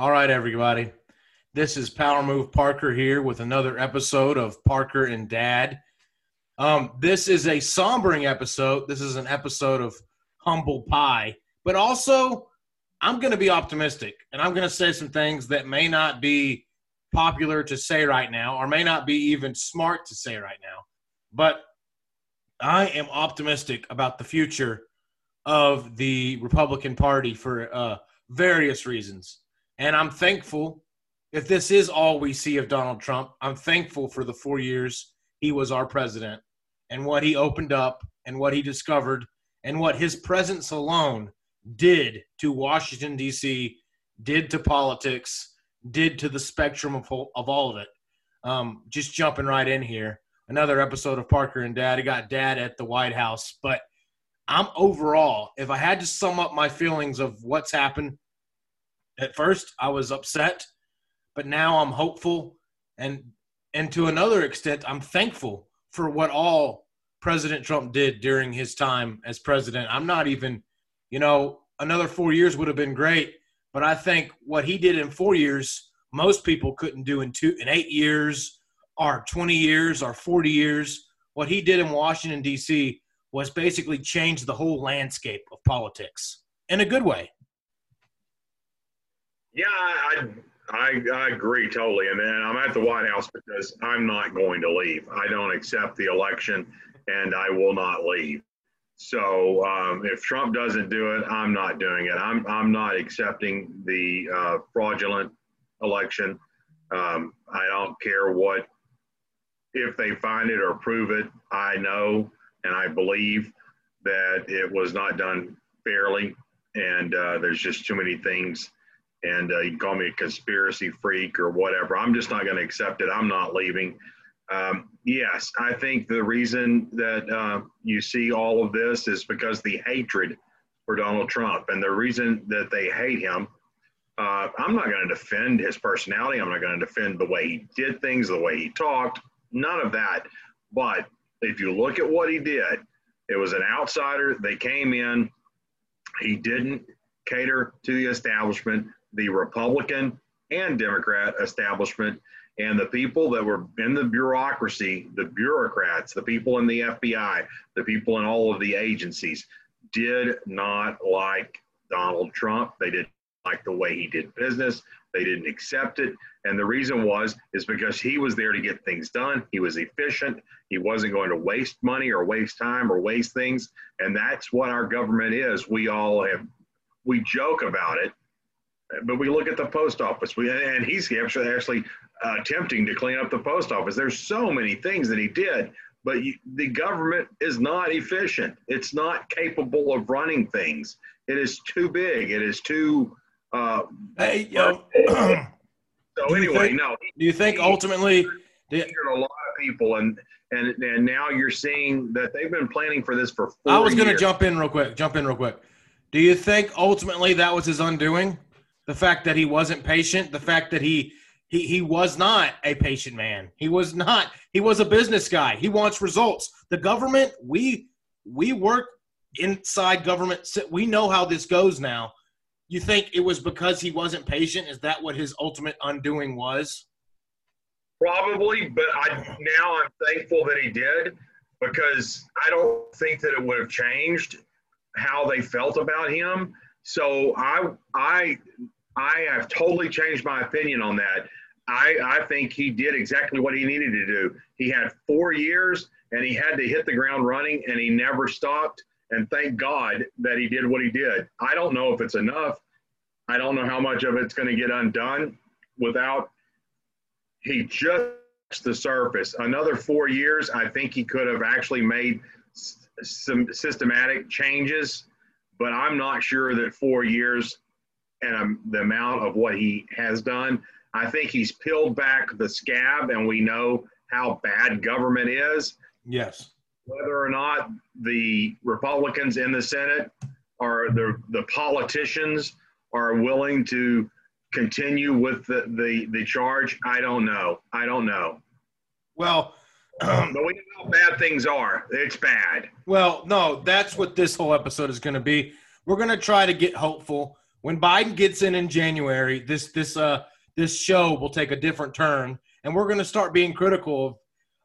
All right, everybody. This is Power Move Parker here with another episode of Parker and Dad. Um, this is a sombering episode. This is an episode of Humble Pie, but also I'm going to be optimistic and I'm going to say some things that may not be popular to say right now or may not be even smart to say right now. But I am optimistic about the future of the Republican Party for uh, various reasons. And I'm thankful if this is all we see of Donald Trump, I'm thankful for the four years he was our president and what he opened up and what he discovered and what his presence alone did to Washington, D.C., did to politics, did to the spectrum of, of all of it. Um, just jumping right in here. Another episode of Parker and Dad. I got Dad at the White House. But I'm overall, if I had to sum up my feelings of what's happened, at first I was upset, but now I'm hopeful. And, and to another extent, I'm thankful for what all President Trump did during his time as president. I'm not even, you know, another four years would have been great, but I think what he did in four years, most people couldn't do in two, in eight years, or 20 years, or 40 years. What he did in Washington D.C. was basically change the whole landscape of politics in a good way. Yeah, I, I, I agree totally. And then I'm at the White House because I'm not going to leave. I don't accept the election and I will not leave. So um, if Trump doesn't do it, I'm not doing it. I'm, I'm not accepting the uh, fraudulent election. Um, I don't care what, if they find it or prove it, I know and I believe that it was not done fairly. And uh, there's just too many things and uh, you can call me a conspiracy freak or whatever. I'm just not going to accept it. I'm not leaving. Um, yes, I think the reason that uh, you see all of this is because the hatred for Donald Trump and the reason that they hate him. Uh, I'm not going to defend his personality. I'm not going to defend the way he did things, the way he talked, none of that. But if you look at what he did, it was an outsider. They came in. He didn't cater to the establishment the Republican and Democrat establishment and the people that were in the bureaucracy, the bureaucrats, the people in the FBI, the people in all of the agencies did not like Donald Trump. They didn't like the way he did business. They didn't accept it. And the reason was is because he was there to get things done. He was efficient. He wasn't going to waste money or waste time or waste things. And that's what our government is. We all have we joke about it, but we look at the post office, we, and he's actually actually uh, attempting to clean up the post office. There's so many things that he did, but you, the government is not efficient. It's not capable of running things. It is too big. It is too. Uh, hey, yo. so anyway, think, no. Do you think ultimately? He, a lot of people, and and and now you're seeing that they've been planning for this for. I was going to jump in real quick. Jump in real quick. Do you think ultimately that was his undoing? The fact that he wasn't patient, the fact that he he he was not a patient man. He was not. He was a business guy. He wants results. The government, we we work inside government. We know how this goes now. You think it was because he wasn't patient? Is that what his ultimate undoing was? Probably, but I now I'm thankful that he did because I don't think that it would have changed how they felt about him. So I I I have totally changed my opinion on that. I, I think he did exactly what he needed to do. He had four years and he had to hit the ground running and he never stopped. And thank God that he did what he did. I don't know if it's enough. I don't know how much of it's going to get undone without he just the surface. Another four years, I think he could have actually made some systematic changes, but I'm not sure that four years and um, the amount of what he has done. I think he's peeled back the scab, and we know how bad government is. Yes. Whether or not the Republicans in the Senate or the, the politicians are willing to continue with the, the, the charge, I don't know. I don't know. Well, um, but we know how bad things are. It's bad. Well, no, that's what this whole episode is going to be. We're going to try to get hopeful when Biden gets in in January, this this uh this show will take a different turn, and we're going to start being critical of.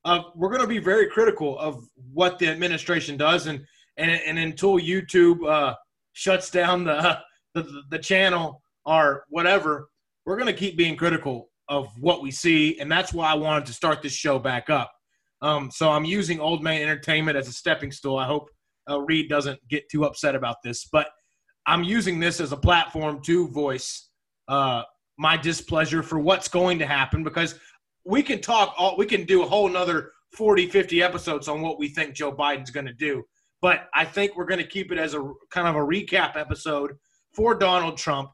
of we're going to be very critical of what the administration does, and and and until YouTube uh, shuts down the, the the channel or whatever, we're going to keep being critical of what we see, and that's why I wanted to start this show back up. Um, so I'm using Old Man Entertainment as a stepping stool. I hope uh, Reed doesn't get too upset about this, but I'm using this as a platform to voice uh, my displeasure for what's going to happen because we can talk all we can do a whole another 40 50 episodes on what we think joe biden's going to do. But i think we're going to keep it as a kind of a recap episode for donald trump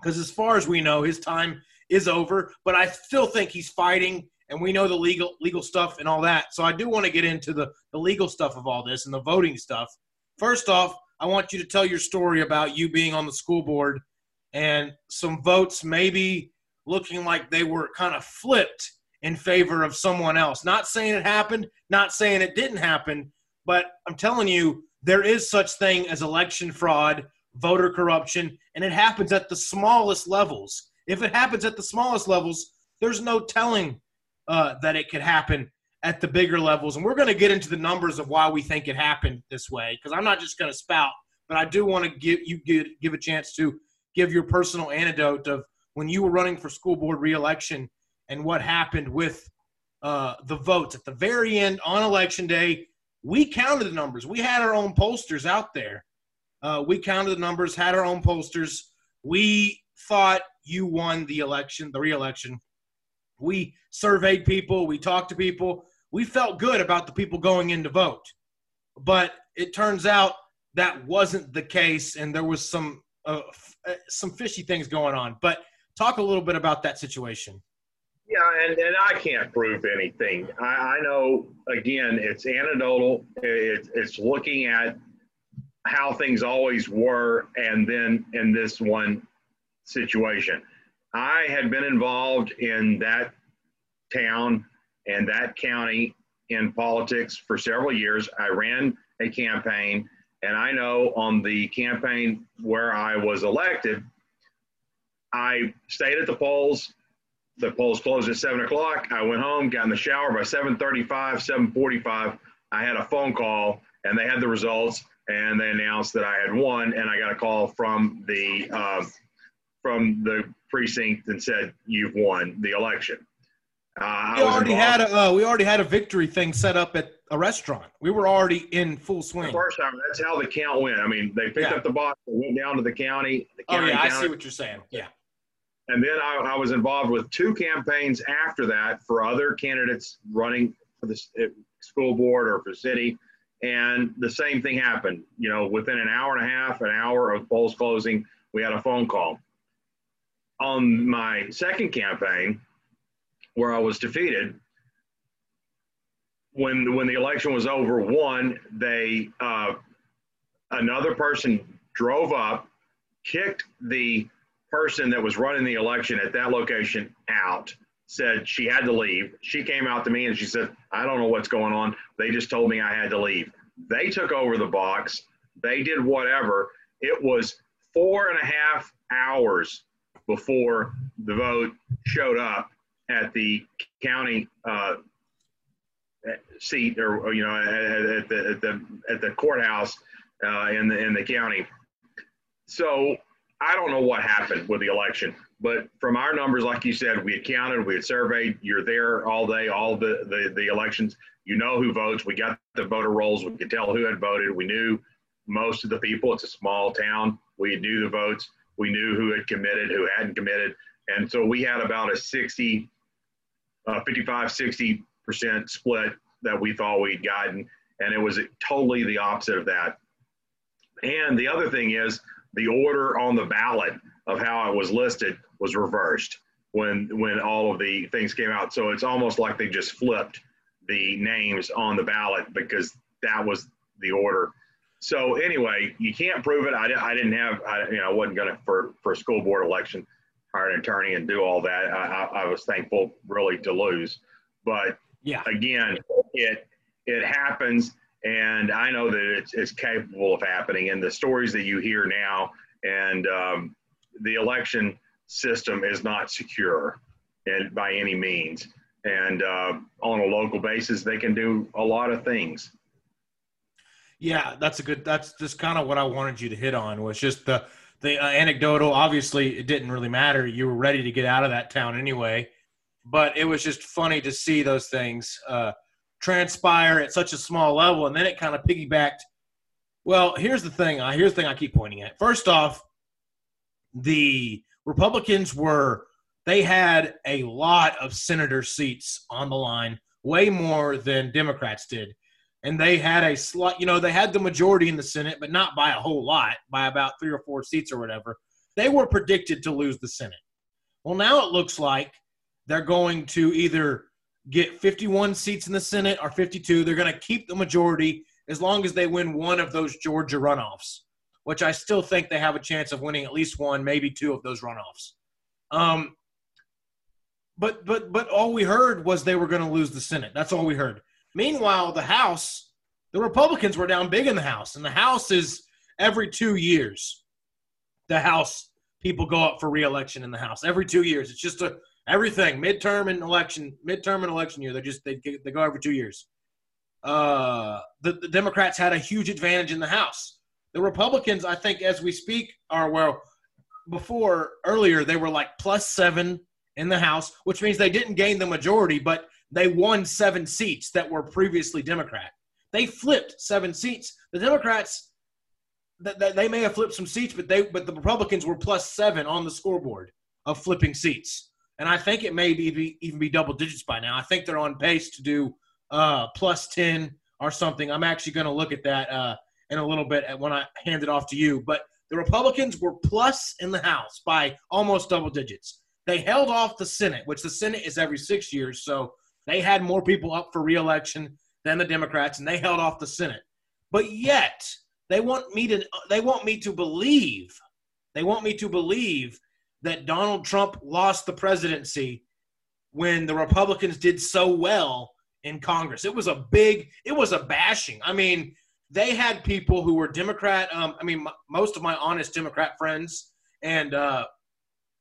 because as far as we know his time is over but i still think he's fighting and we know the legal legal stuff and all that. So i do want to get into the, the legal stuff of all this and the voting stuff. First off i want you to tell your story about you being on the school board and some votes maybe looking like they were kind of flipped in favor of someone else. Not saying it happened, not saying it didn't happen, but I'm telling you, there is such thing as election fraud, voter corruption, and it happens at the smallest levels. If it happens at the smallest levels, there's no telling uh, that it could happen at the bigger levels. And we're going to get into the numbers of why we think it happened this way, because I'm not just going to spout, but I do want to give you give, give a chance to give your personal anecdote of when you were running for school board reelection and what happened with uh, the votes at the very end on election day. We counted the numbers. We had our own posters out there. Uh, we counted the numbers, had our own posters. We thought you won the election, the reelection. We surveyed people. We talked to people. We felt good about the people going in to vote. But it turns out that wasn't the case, and there was some uh, uh, some fishy things going on. But talk a little bit about that situation. Yeah, and, and I can't prove anything. I, I know, again, it's anecdotal. It, it's looking at how things always were, and then in this one situation. I had been involved in that town and that county in politics for several years. I ran a campaign and I know on the campaign where I was elected, I stayed at the polls. The polls closed at seven o'clock. I went home, got in the shower by 7:35, 7:45. I had a phone call, and they had the results, and they announced that I had won. And I got a call from the uh, from the precinct and said, "You've won the election." Uh, we already had a uh, we already had a victory thing set up at a restaurant. We were already in full swing. The first time, that's how the count went. I mean, they picked yeah. up the box, and went down to the county. The county oh yeah, county. I see what you're saying. Yeah. And then I, I, was involved with two campaigns after that for other candidates running for the school board or for city. And the same thing happened. You know, within an hour and a half, an hour of polls closing, we had a phone call. On my second campaign, where I was defeated, when when the election was over, one they uh, another person drove up, kicked the person that was running the election at that location out. Said she had to leave. She came out to me and she said, "I don't know what's going on. They just told me I had to leave." They took over the box. They did whatever. It was four and a half hours before the vote showed up at the county uh, seat or, you know at, the at the at the courthouse uh, in the in the county. So I don't know what happened with the election, but from our numbers, like you said, we had counted, we had surveyed. You're there all day, all the the, the elections. You know who votes. We got the voter rolls. We could tell who had voted. We knew most of the people. It's a small town. We knew the votes. We knew who had committed, who hadn't committed, and so we had about a 60, uh, 55, 60 percent split that we thought we'd gotten, and it was totally the opposite of that. And the other thing is the order on the ballot of how it was listed was reversed when when all of the things came out. So it's almost like they just flipped the names on the ballot because that was the order. So anyway, you can't prove it. I, I didn't have, I, you know, I wasn't going to for for a school board election hire an attorney and do all that. I, I, I was thankful really to lose, but yeah. Again, it it happens, and I know that it's, it's capable of happening. And the stories that you hear now and um, the election system is not secure and by any means. And uh, on a local basis, they can do a lot of things. Yeah, that's a good. That's just kind of what I wanted you to hit on was just the the uh, anecdotal. Obviously, it didn't really matter. You were ready to get out of that town anyway, but it was just funny to see those things uh, transpire at such a small level, and then it kind of piggybacked. Well, here's the thing. Uh, here's the thing I keep pointing at. First off, the Republicans were they had a lot of senator seats on the line, way more than Democrats did and they had a slight, you know, they had the majority in the Senate, but not by a whole lot, by about three or four seats or whatever. They were predicted to lose the Senate. Well, now it looks like they're going to either get 51 seats in the Senate or 52. They're going to keep the majority as long as they win one of those Georgia runoffs, which I still think they have a chance of winning at least one, maybe two of those runoffs. Um, but but but all we heard was they were going to lose the Senate. That's all we heard. Meanwhile, the House, the Republicans were down big in the House, and the House is every two years. The House people go up for reelection in the House every two years. It's just a everything midterm and election, midterm and election year. They just they they go every two years. Uh, the, the Democrats had a huge advantage in the House. The Republicans, I think, as we speak, are well before earlier they were like plus seven in the House, which means they didn't gain the majority, but they won seven seats that were previously Democrat. They flipped seven seats. The Democrats, th- they may have flipped some seats, but they but the Republicans were plus seven on the scoreboard of flipping seats. And I think it may be, even be double digits by now. I think they're on pace to do uh, plus 10 or something. I'm actually going to look at that uh, in a little bit when I hand it off to you. But the Republicans were plus in the House by almost double digits. They held off the Senate, which the Senate is every six years. So they had more people up for reelection than the Democrats, and they held off the Senate. But yet, they want me to they want me to believe they want me to believe that Donald Trump lost the presidency when the Republicans did so well in Congress. It was a big, it was a bashing. I mean, they had people who were Democrat. Um, I mean, m- most of my honest Democrat friends and uh,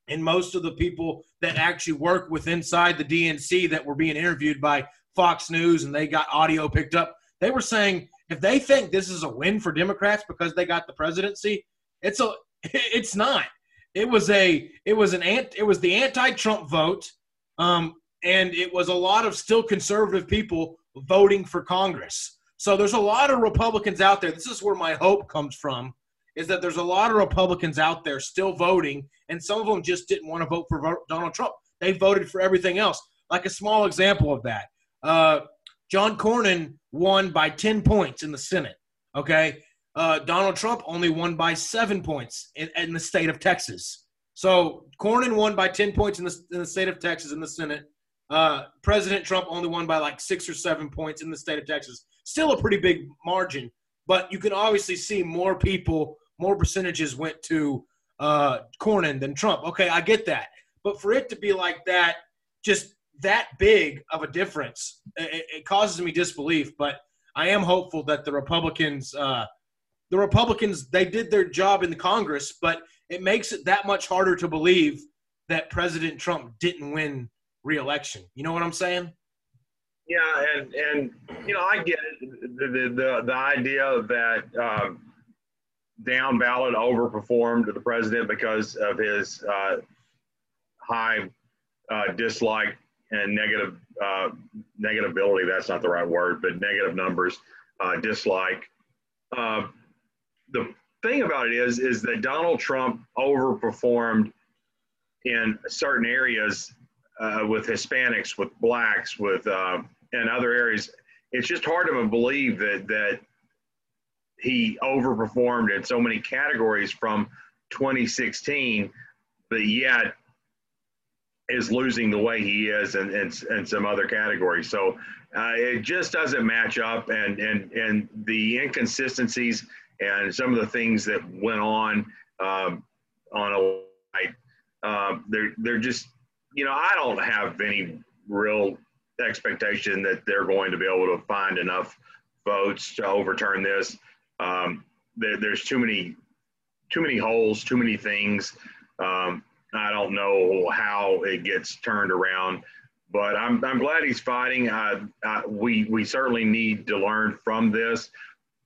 and most of the people that actually work with inside the DNC that were being interviewed by Fox News and they got audio picked up, they were saying if they think this is a win for Democrats because they got the presidency, it's a it's not. It was a it was an ant it was the anti-Trump vote, um, and it was a lot of still conservative people voting for Congress. So there's a lot of Republicans out there. This is where my hope comes from is that there's a lot of Republicans out there still voting, and some of them just didn't want to vote for Donald Trump. They voted for everything else. Like a small example of that, uh, John Cornyn won by 10 points in the Senate. Okay. Uh, Donald Trump only won by seven points in, in, the state of Texas. So Cornyn won by 10 points in the, in the state of Texas in the Senate. Uh, President Trump only won by like six or seven points in the state of Texas. Still a pretty big margin, but you can obviously see more people more percentages went to uh, Cornyn than Trump. Okay, I get that. But for it to be like that, just that big of a difference, it, it causes me disbelief. But I am hopeful that the Republicans, uh, the Republicans, they did their job in the Congress, but it makes it that much harder to believe that President Trump didn't win re-election. You know what I'm saying? Yeah, and and you know I get. The the the, idea that um, down ballot overperformed the president because of his uh, high uh, dislike and negative uh, negativity. That's not the right word, but negative numbers, uh, dislike. Uh, the thing about it is, is that Donald Trump overperformed in certain areas uh, with Hispanics, with blacks, with and other areas. It's just hard to believe that that he overperformed in so many categories from 2016, but yet is losing the way he is in, in, in some other categories. So uh, it just doesn't match up, and, and, and the inconsistencies and some of the things that went on um, on a night, uh, they're, they're just, you know, I don't have any real expectation that they're going to be able to find enough votes to overturn this. Um, there, there's too many too many holes, too many things. Um, I don't know how it gets turned around, but I'm, I'm glad he's fighting. Uh, uh, we, we certainly need to learn from this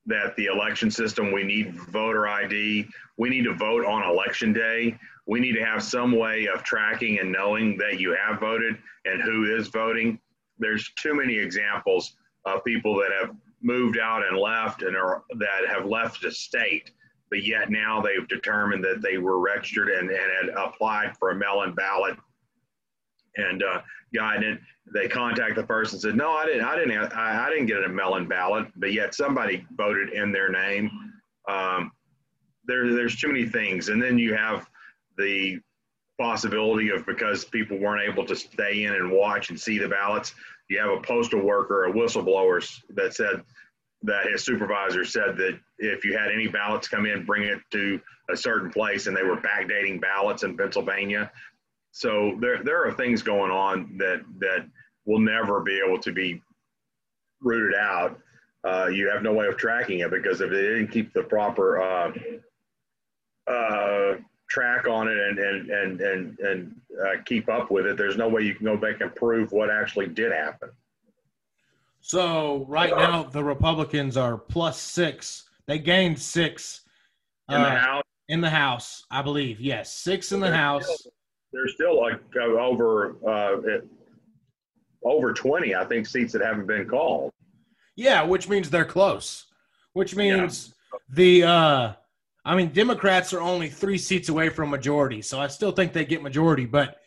that the election system, we need voter ID. We need to vote on election day. We need to have some way of tracking and knowing that you have voted and who is voting. There's too many examples of people that have moved out and left and are that have left the state but yet now they've determined that they were registered and, and had applied for a mail-in ballot and uh, got it. They contact the person said, "No, I didn't. I didn't. I, I didn't get a mail-in ballot, but yet somebody voted in their name." Um, there, there's too many things, and then you have the possibility of because people weren't able to stay in and watch and see the ballots. You have a postal worker, a whistleblower that said that his supervisor said that if you had any ballots come in, bring it to a certain place, and they were backdating ballots in Pennsylvania. So there, there are things going on that that will never be able to be rooted out. Uh, you have no way of tracking it because if they didn't keep the proper uh, uh, track on it and and and and, and uh, keep up with it, there's no way you can go back and prove what actually did happen. So right now the Republicans are plus six. They gained six in the uh, House. In the House, I believe. Yes, six in the House. Still, there's still like uh, over uh, over twenty, I think, seats that haven't been called. Yeah, which means they're close. Which means yeah. the uh, I mean, Democrats are only three seats away from majority, so I still think they get majority. But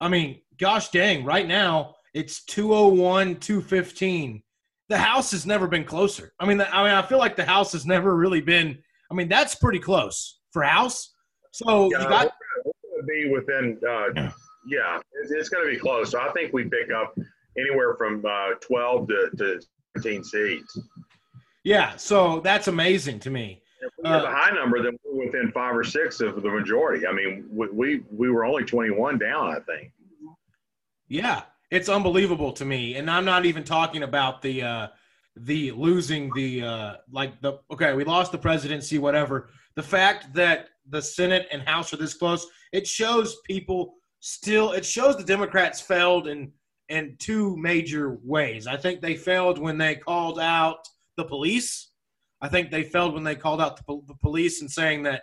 I mean, gosh dang, right now it's 201, 215. The House has never been closer. I mean, I mean, I feel like the House has never really been. I mean, that's pretty close for House. So yeah, you got to be within. Uh, yeah, it's, it's going to be close. So I think we pick up anywhere from uh, 12 to, to 17 seats. Yeah, so that's amazing to me. If we have uh, a high number, then we're within five or six of the majority. I mean, we, we, we were only 21 down, I think. Yeah, it's unbelievable to me. And I'm not even talking about the uh, the losing the uh, like the okay, we lost the presidency, whatever. The fact that the Senate and House are this close, it shows people still. It shows the Democrats failed in in two major ways. I think they failed when they called out the police. I think they failed when they called out the, the police and saying that,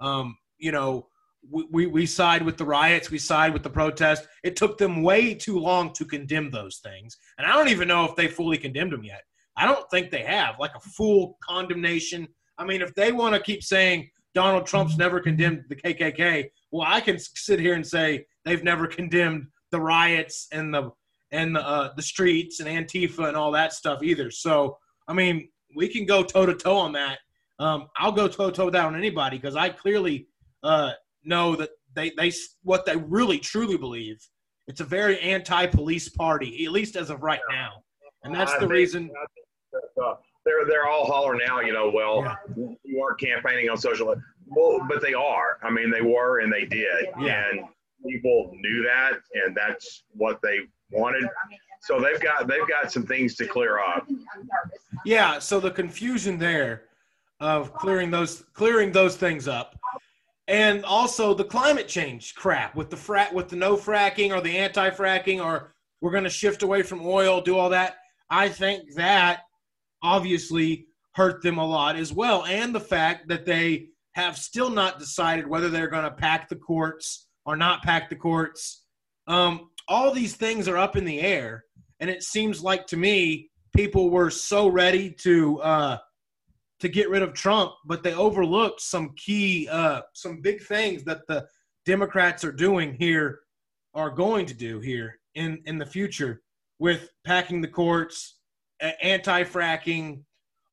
um, you know, we, we, side with the riots, we side with the protest. It took them way too long to condemn those things. And I don't even know if they fully condemned them yet. I don't think they have, like a full condemnation. I mean, if they want to keep saying Donald Trump's never condemned the KKK, well, I can sit here and say they've never condemned the riots and the and the, uh, the streets and Antifa and all that stuff either. So, I mean, we can go toe to toe on that. Um, I'll go toe to toe with that on anybody because I clearly uh, know that they they what they really truly believe. It's a very anti-police party, at least as of right now, and that's the reason. Uh, they're they're all hollering now. You know, well, yeah. you aren't campaigning on social. Well, but they are. I mean, they were and they did, yeah. and people knew that, and that's what they wanted. So they've got they've got some things to clear up. Yeah. So the confusion there of clearing those clearing those things up and also the climate change crap with the frat with the no fracking or the anti-fracking or we're going to shift away from oil do all that i think that obviously hurt them a lot as well and the fact that they have still not decided whether they're going to pack the courts or not pack the courts um, all these things are up in the air and it seems like to me people were so ready to uh, to get rid of Trump, but they overlooked some key, uh, some big things that the Democrats are doing here, are going to do here in in the future with packing the courts, anti-fracking,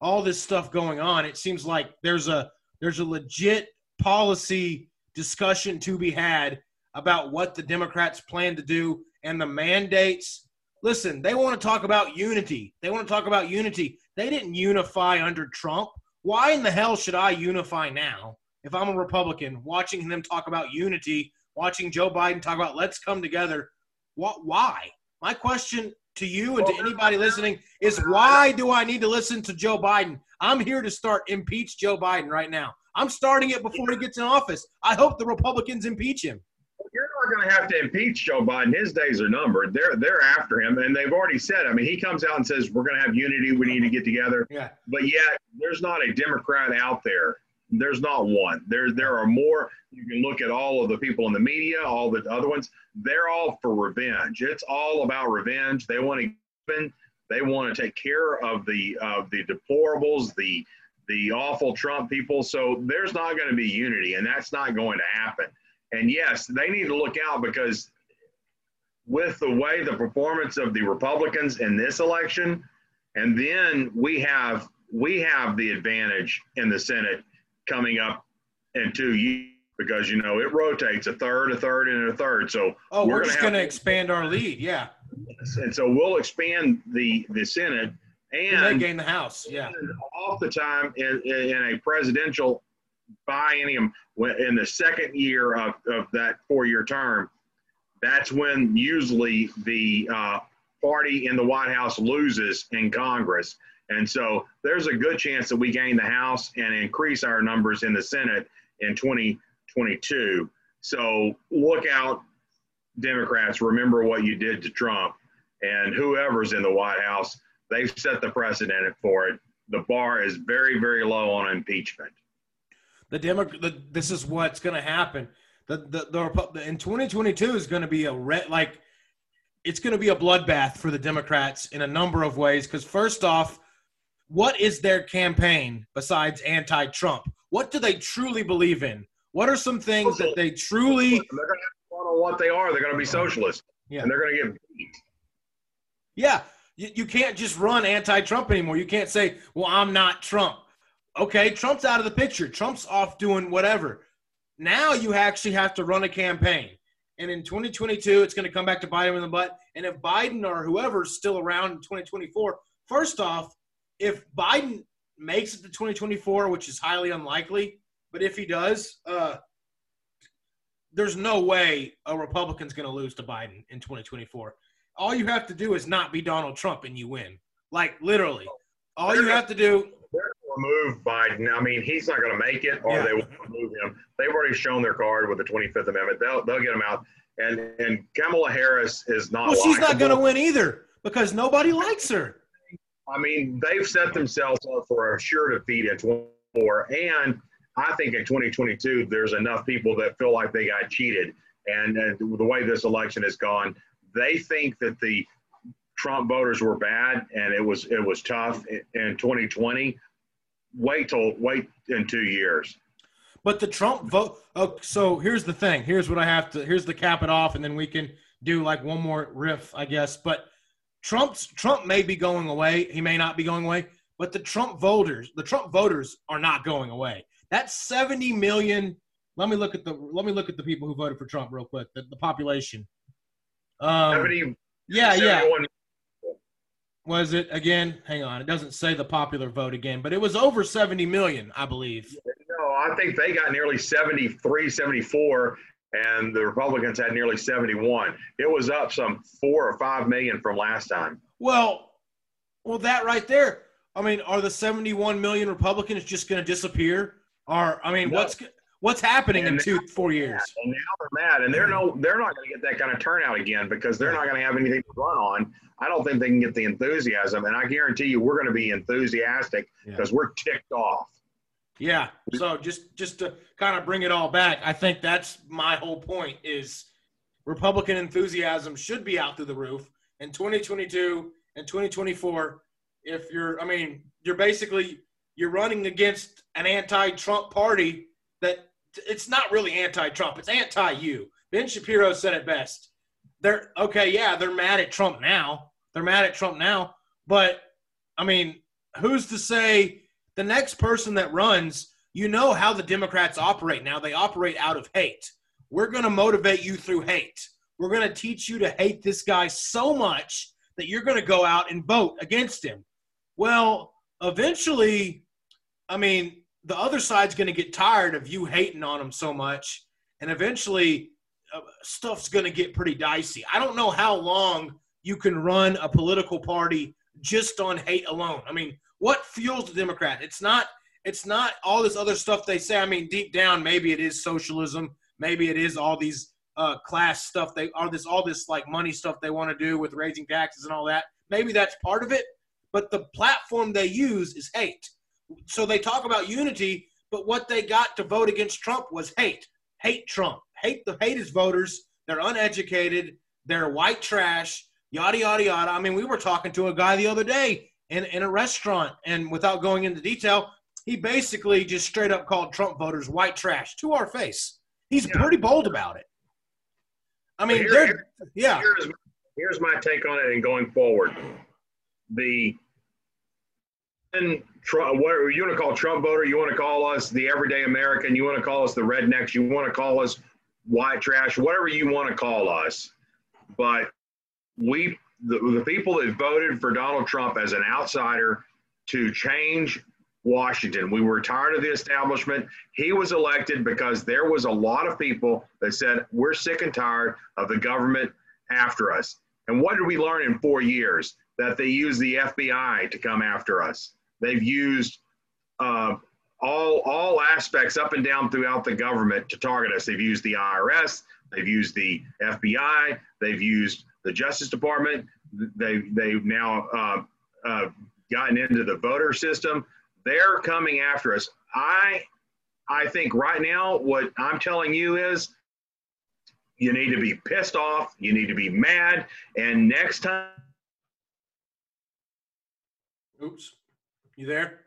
all this stuff going on. It seems like there's a there's a legit policy discussion to be had about what the Democrats plan to do and the mandates. Listen, they want to talk about unity. They want to talk about unity. They didn't unify under Trump. Why in the hell should I unify now if I'm a Republican watching them talk about unity, watching Joe Biden talk about let's come together? What why? My question to you and to anybody listening is why do I need to listen to Joe Biden? I'm here to start impeach Joe Biden right now. I'm starting it before he gets in office. I hope the Republicans impeach him. You're going to have to impeach Joe Biden. His days are numbered. They're they're after him, and they've already said. I mean, he comes out and says we're going to have unity. We need to get together. Yeah. But yet, there's not a Democrat out there. There's not one. There there are more. You can look at all of the people in the media, all the other ones. They're all for revenge. It's all about revenge. They want to they want to take care of the of the deplorables, the the awful Trump people. So there's not going to be unity, and that's not going to happen. And yes, they need to look out because with the way the performance of the Republicans in this election, and then we have we have the advantage in the Senate coming up in two years because you know it rotates a third, a third, and a third. So oh, we're, we're just going to expand our lead, yeah. And so we'll expand the the Senate and, and gain the House, yeah. Off the time in, in a presidential biennium in the second year of, of that four year term, that's when usually the uh, party in the White House loses in Congress. And so there's a good chance that we gain the House and increase our numbers in the Senate in 2022. So look out, Democrats. Remember what you did to Trump and whoever's in the White House. They've set the precedent for it. The bar is very, very low on impeachment. The Democrat. The, this is what's going to happen. The, the the in 2022 is going to be a red like it's going to be a bloodbath for the Democrats in a number of ways. Because first off, what is their campaign besides anti-Trump? What do they truly believe in? What are some things that they truly? They're going to have to what they are. They're going to be socialists, yeah. and they're going to get beat. Yeah, you, you can't just run anti-Trump anymore. You can't say, "Well, I'm not Trump." Okay, Trump's out of the picture. Trump's off doing whatever. Now you actually have to run a campaign. And in 2022, it's going to come back to Biden in the butt. And if Biden or whoever's still around in 2024, first off, if Biden makes it to 2024, which is highly unlikely, but if he does, uh, there's no way a Republican's going to lose to Biden in 2024. All you have to do is not be Donald Trump and you win. Like literally, all you have to do remove Biden. I mean, he's not going to make it, or yeah. they will remove him. They've already shown their card with the 25th Amendment. They'll they'll get him out. And and Kamala Harris is not. Well, she's not going to win either because nobody likes her. I mean, they've set themselves up for a sure defeat at 24, and I think in 2022 there's enough people that feel like they got cheated, and, and the way this election has gone, they think that the Trump voters were bad and it was it was tough in 2020 wait till wait in two years. But the Trump vote. Oh, so here's the thing. Here's what I have to. Here's the cap it off, and then we can do like one more riff, I guess. But Trump's Trump may be going away. He may not be going away. But the Trump voters, the Trump voters, are not going away. That's 70 million. Let me look at the. Let me look at the people who voted for Trump real quick. The, the population. Um, 70, yeah, yeah was it again? Hang on, it doesn't say the popular vote again, but it was over 70 million, I believe. No, I think they got nearly 73, 74, and the Republicans had nearly 71. It was up some four or five million from last time. Well, well, that right there. I mean, are the 71 million Republicans just going to disappear? Or I mean, no. what's what's happening and in two, four years? And now they're mad, and they're no, they're not going to get that kind of turnout again because they're not going to have anything to run on. I don't think they can get the enthusiasm. And I guarantee you, we're going to be enthusiastic because yeah. we're ticked off. Yeah. So just just to kind of bring it all back, I think that's my whole point is Republican enthusiasm should be out through the roof in 2022 and 2024. If you're, I mean, you're basically you're running against an anti-Trump party that it's not really anti-Trump, it's anti-you. Ben Shapiro said it best. They're okay, yeah, they're mad at Trump now, they're mad at Trump now. But I mean, who's to say the next person that runs, you know how the Democrats operate now. They operate out of hate. We're going to motivate you through hate. We're going to teach you to hate this guy so much that you're going to go out and vote against him. Well, eventually, I mean, the other side's going to get tired of you hating on them so much. And eventually, uh, stuff's going to get pretty dicey. I don't know how long you can run a political party just on hate alone. I mean, what fuels the Democrat? It's not it's not all this other stuff they say. I mean, deep down, maybe it is socialism. Maybe it is all these uh, class stuff. They are this all this like money stuff they want to do with raising taxes and all that. Maybe that's part of it. But the platform they use is hate. So they talk about unity, but what they got to vote against Trump was hate. Hate Trump. Hate the hate his voters. They're uneducated. They're white trash. Yada yada yada. I mean, we were talking to a guy the other day in, in a restaurant, and without going into detail, he basically just straight up called Trump voters white trash to our face. He's yeah. pretty bold about it. I mean, here, here, yeah. Here's, here's my take on it and going forward. The Trump, what you want to call Trump voter, you want to call us the everyday American, you want to call us the rednecks, you want to call us white trash, whatever you want to call us. But we, the, the people that voted for Donald Trump as an outsider to change Washington. We were tired of the establishment. He was elected because there was a lot of people that said, We're sick and tired of the government after us. And what did we learn in four years? That they use the FBI to come after us. They've used uh, all, all aspects up and down throughout the government to target us. They've used the IRS, they've used the FBI, they've used the Justice Department, they, they've now uh, uh, gotten into the voter system. They're coming after us. I I think right now what I'm telling you is you need to be pissed off, you need to be mad, and next time Oops. You there?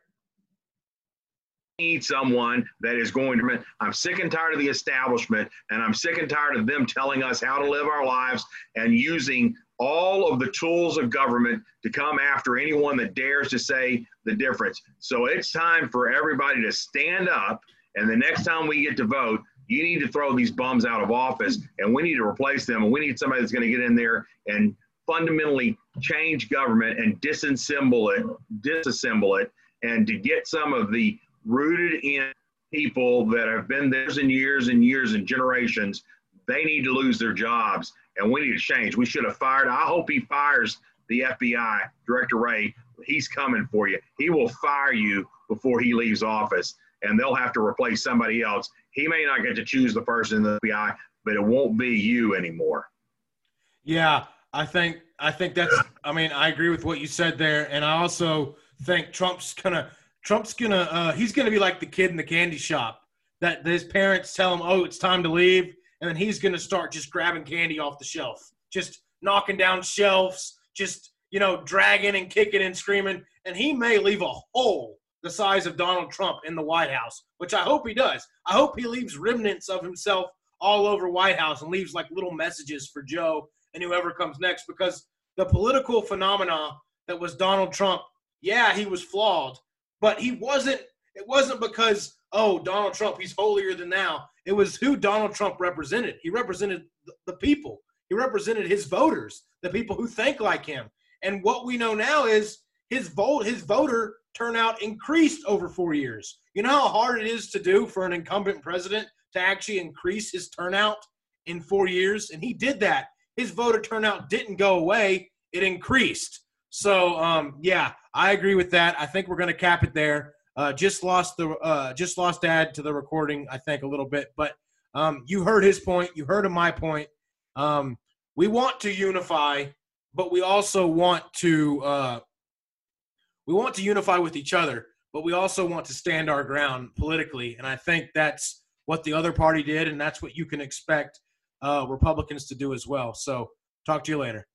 Need someone that is going to. I'm sick and tired of the establishment, and I'm sick and tired of them telling us how to live our lives and using all of the tools of government to come after anyone that dares to say the difference. So it's time for everybody to stand up. And the next time we get to vote, you need to throw these bums out of office and we need to replace them. And we need somebody that's going to get in there and fundamentally change government and disassemble it, disassemble it, and to get some of the rooted in people that have been there and years and years and generations, they need to lose their jobs and we need to change. We should have fired. I hope he fires the FBI, Director Wray. He's coming for you. He will fire you before he leaves office, and they'll have to replace somebody else. He may not get to choose the person in the FBI, but it won't be you anymore. Yeah, I think I think that's. I mean, I agree with what you said there, and I also think Trump's gonna Trump's gonna uh, he's gonna be like the kid in the candy shop that his parents tell him, "Oh, it's time to leave," and then he's to start just grabbing candy off the shelf, just knocking down shelves, just you know dragging and kicking and screaming, and he may leave a hole the size of Donald Trump in the White House, which I hope he does. I hope he leaves remnants of himself all over White House and leaves like little messages for Joe and whoever comes next because the political phenomena that was Donald Trump, yeah, he was flawed, but he wasn't it wasn't because oh, Donald Trump, he's holier than thou. It was who Donald Trump represented. He represented the people. He represented his voters, the people who think like him. And what we know now is his vote, his voter turnout increased over four years. You know how hard it is to do for an incumbent president to actually increase his turnout in four years, and he did that. His voter turnout didn't go away; it increased. So, um, yeah, I agree with that. I think we're going to cap it there. Uh, just lost the uh, just lost Dad to the recording, I think, a little bit. But um, you heard his point. You heard of my point. Um, we want to unify, but we also want to uh, we want to unify with each other, but we also want to stand our ground politically. And I think that's what the other party did, and that's what you can expect uh, Republicans to do as well. So, talk to you later.